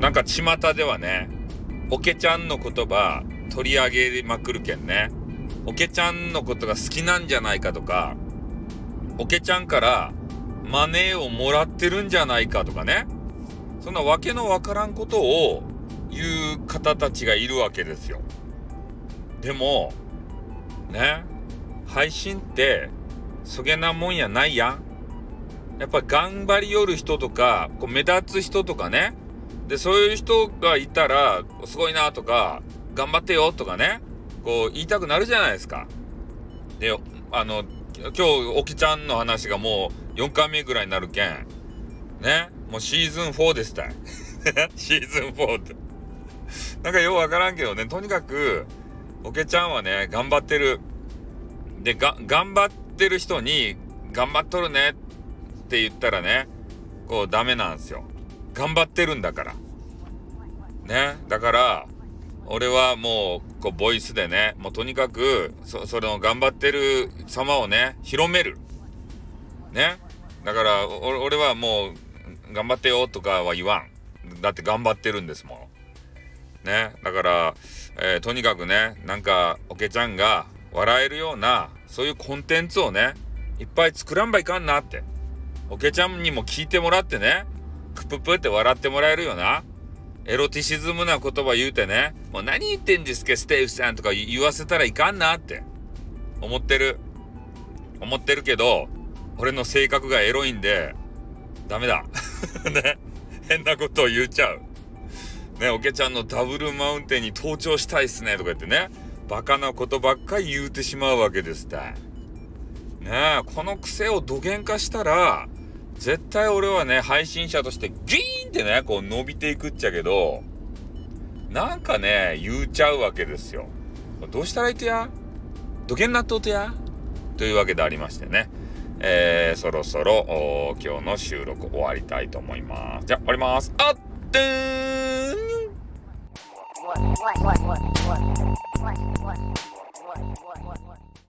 なんか巷ではね、おけちゃんの言葉取り上げまくるけんね。おけちゃんのことが好きなんじゃないかとか、おけちゃんからマネーをもらってるんじゃないかとかね。そんなわけのわからんことを言う方たちがいるわけですよ。でも、ね、配信ってそげなもんやないやん。やっぱ頑張りよる人とか、こう目立つ人とかね。で、そういう人がいたら、すごいなとか、頑張ってよとかね。こう言いたくなるじゃないですか。で、あの、今日、おきちゃんの話がもう4回目ぐらいになるけん。ね。もうシーズン4でしたい。シーズン4って。なんかようわからんけどね、とにかく、おけちゃんはね、頑張ってる。で、が、頑張ってる人に、頑張っとるねって言ったらね、こうダメなんですよ。頑張ってるんだから。ね。だから、俺はもう、こう、ボイスでね、もうとにかく、そ、それの頑張ってる様をね、広める。ね。だから、俺はもう、頑張ってよとかは言わん。だって頑張ってるんですもん。ね。だから、えー、とにかくね、なんか、おけちゃんが笑えるような、そういうコンテンツをね、いっぱい作らんばいかんなって。おけちゃんにも聞いてもらってね、クププって笑ってもらえるよな。エロティシズムな言葉言うてね、もう何言ってんですか、ステーフさんとか言わせたらいかんなって思ってる。思ってるけど、俺の性格がエロいんで、ダメだ。ね。変なことを言っちゃう。ね、おけちゃんのダブルマウンテンに登頂したいっすね、とか言ってね、バカなことばっかり言うてしまうわけですって。ねえ、この癖を土幻化したら、絶対俺はね、配信者としてギーンってね、こう伸びていくっちゃけど、なんかね、言うちゃうわけですよ。どうしたらいいとや？土幻納豆とや？というわけでありましてね。えー、そろそろ今日の収録終わりたいと思います。じゃあ終わります。あってーん what, what, what, what, what, what, what, what, what, what, what.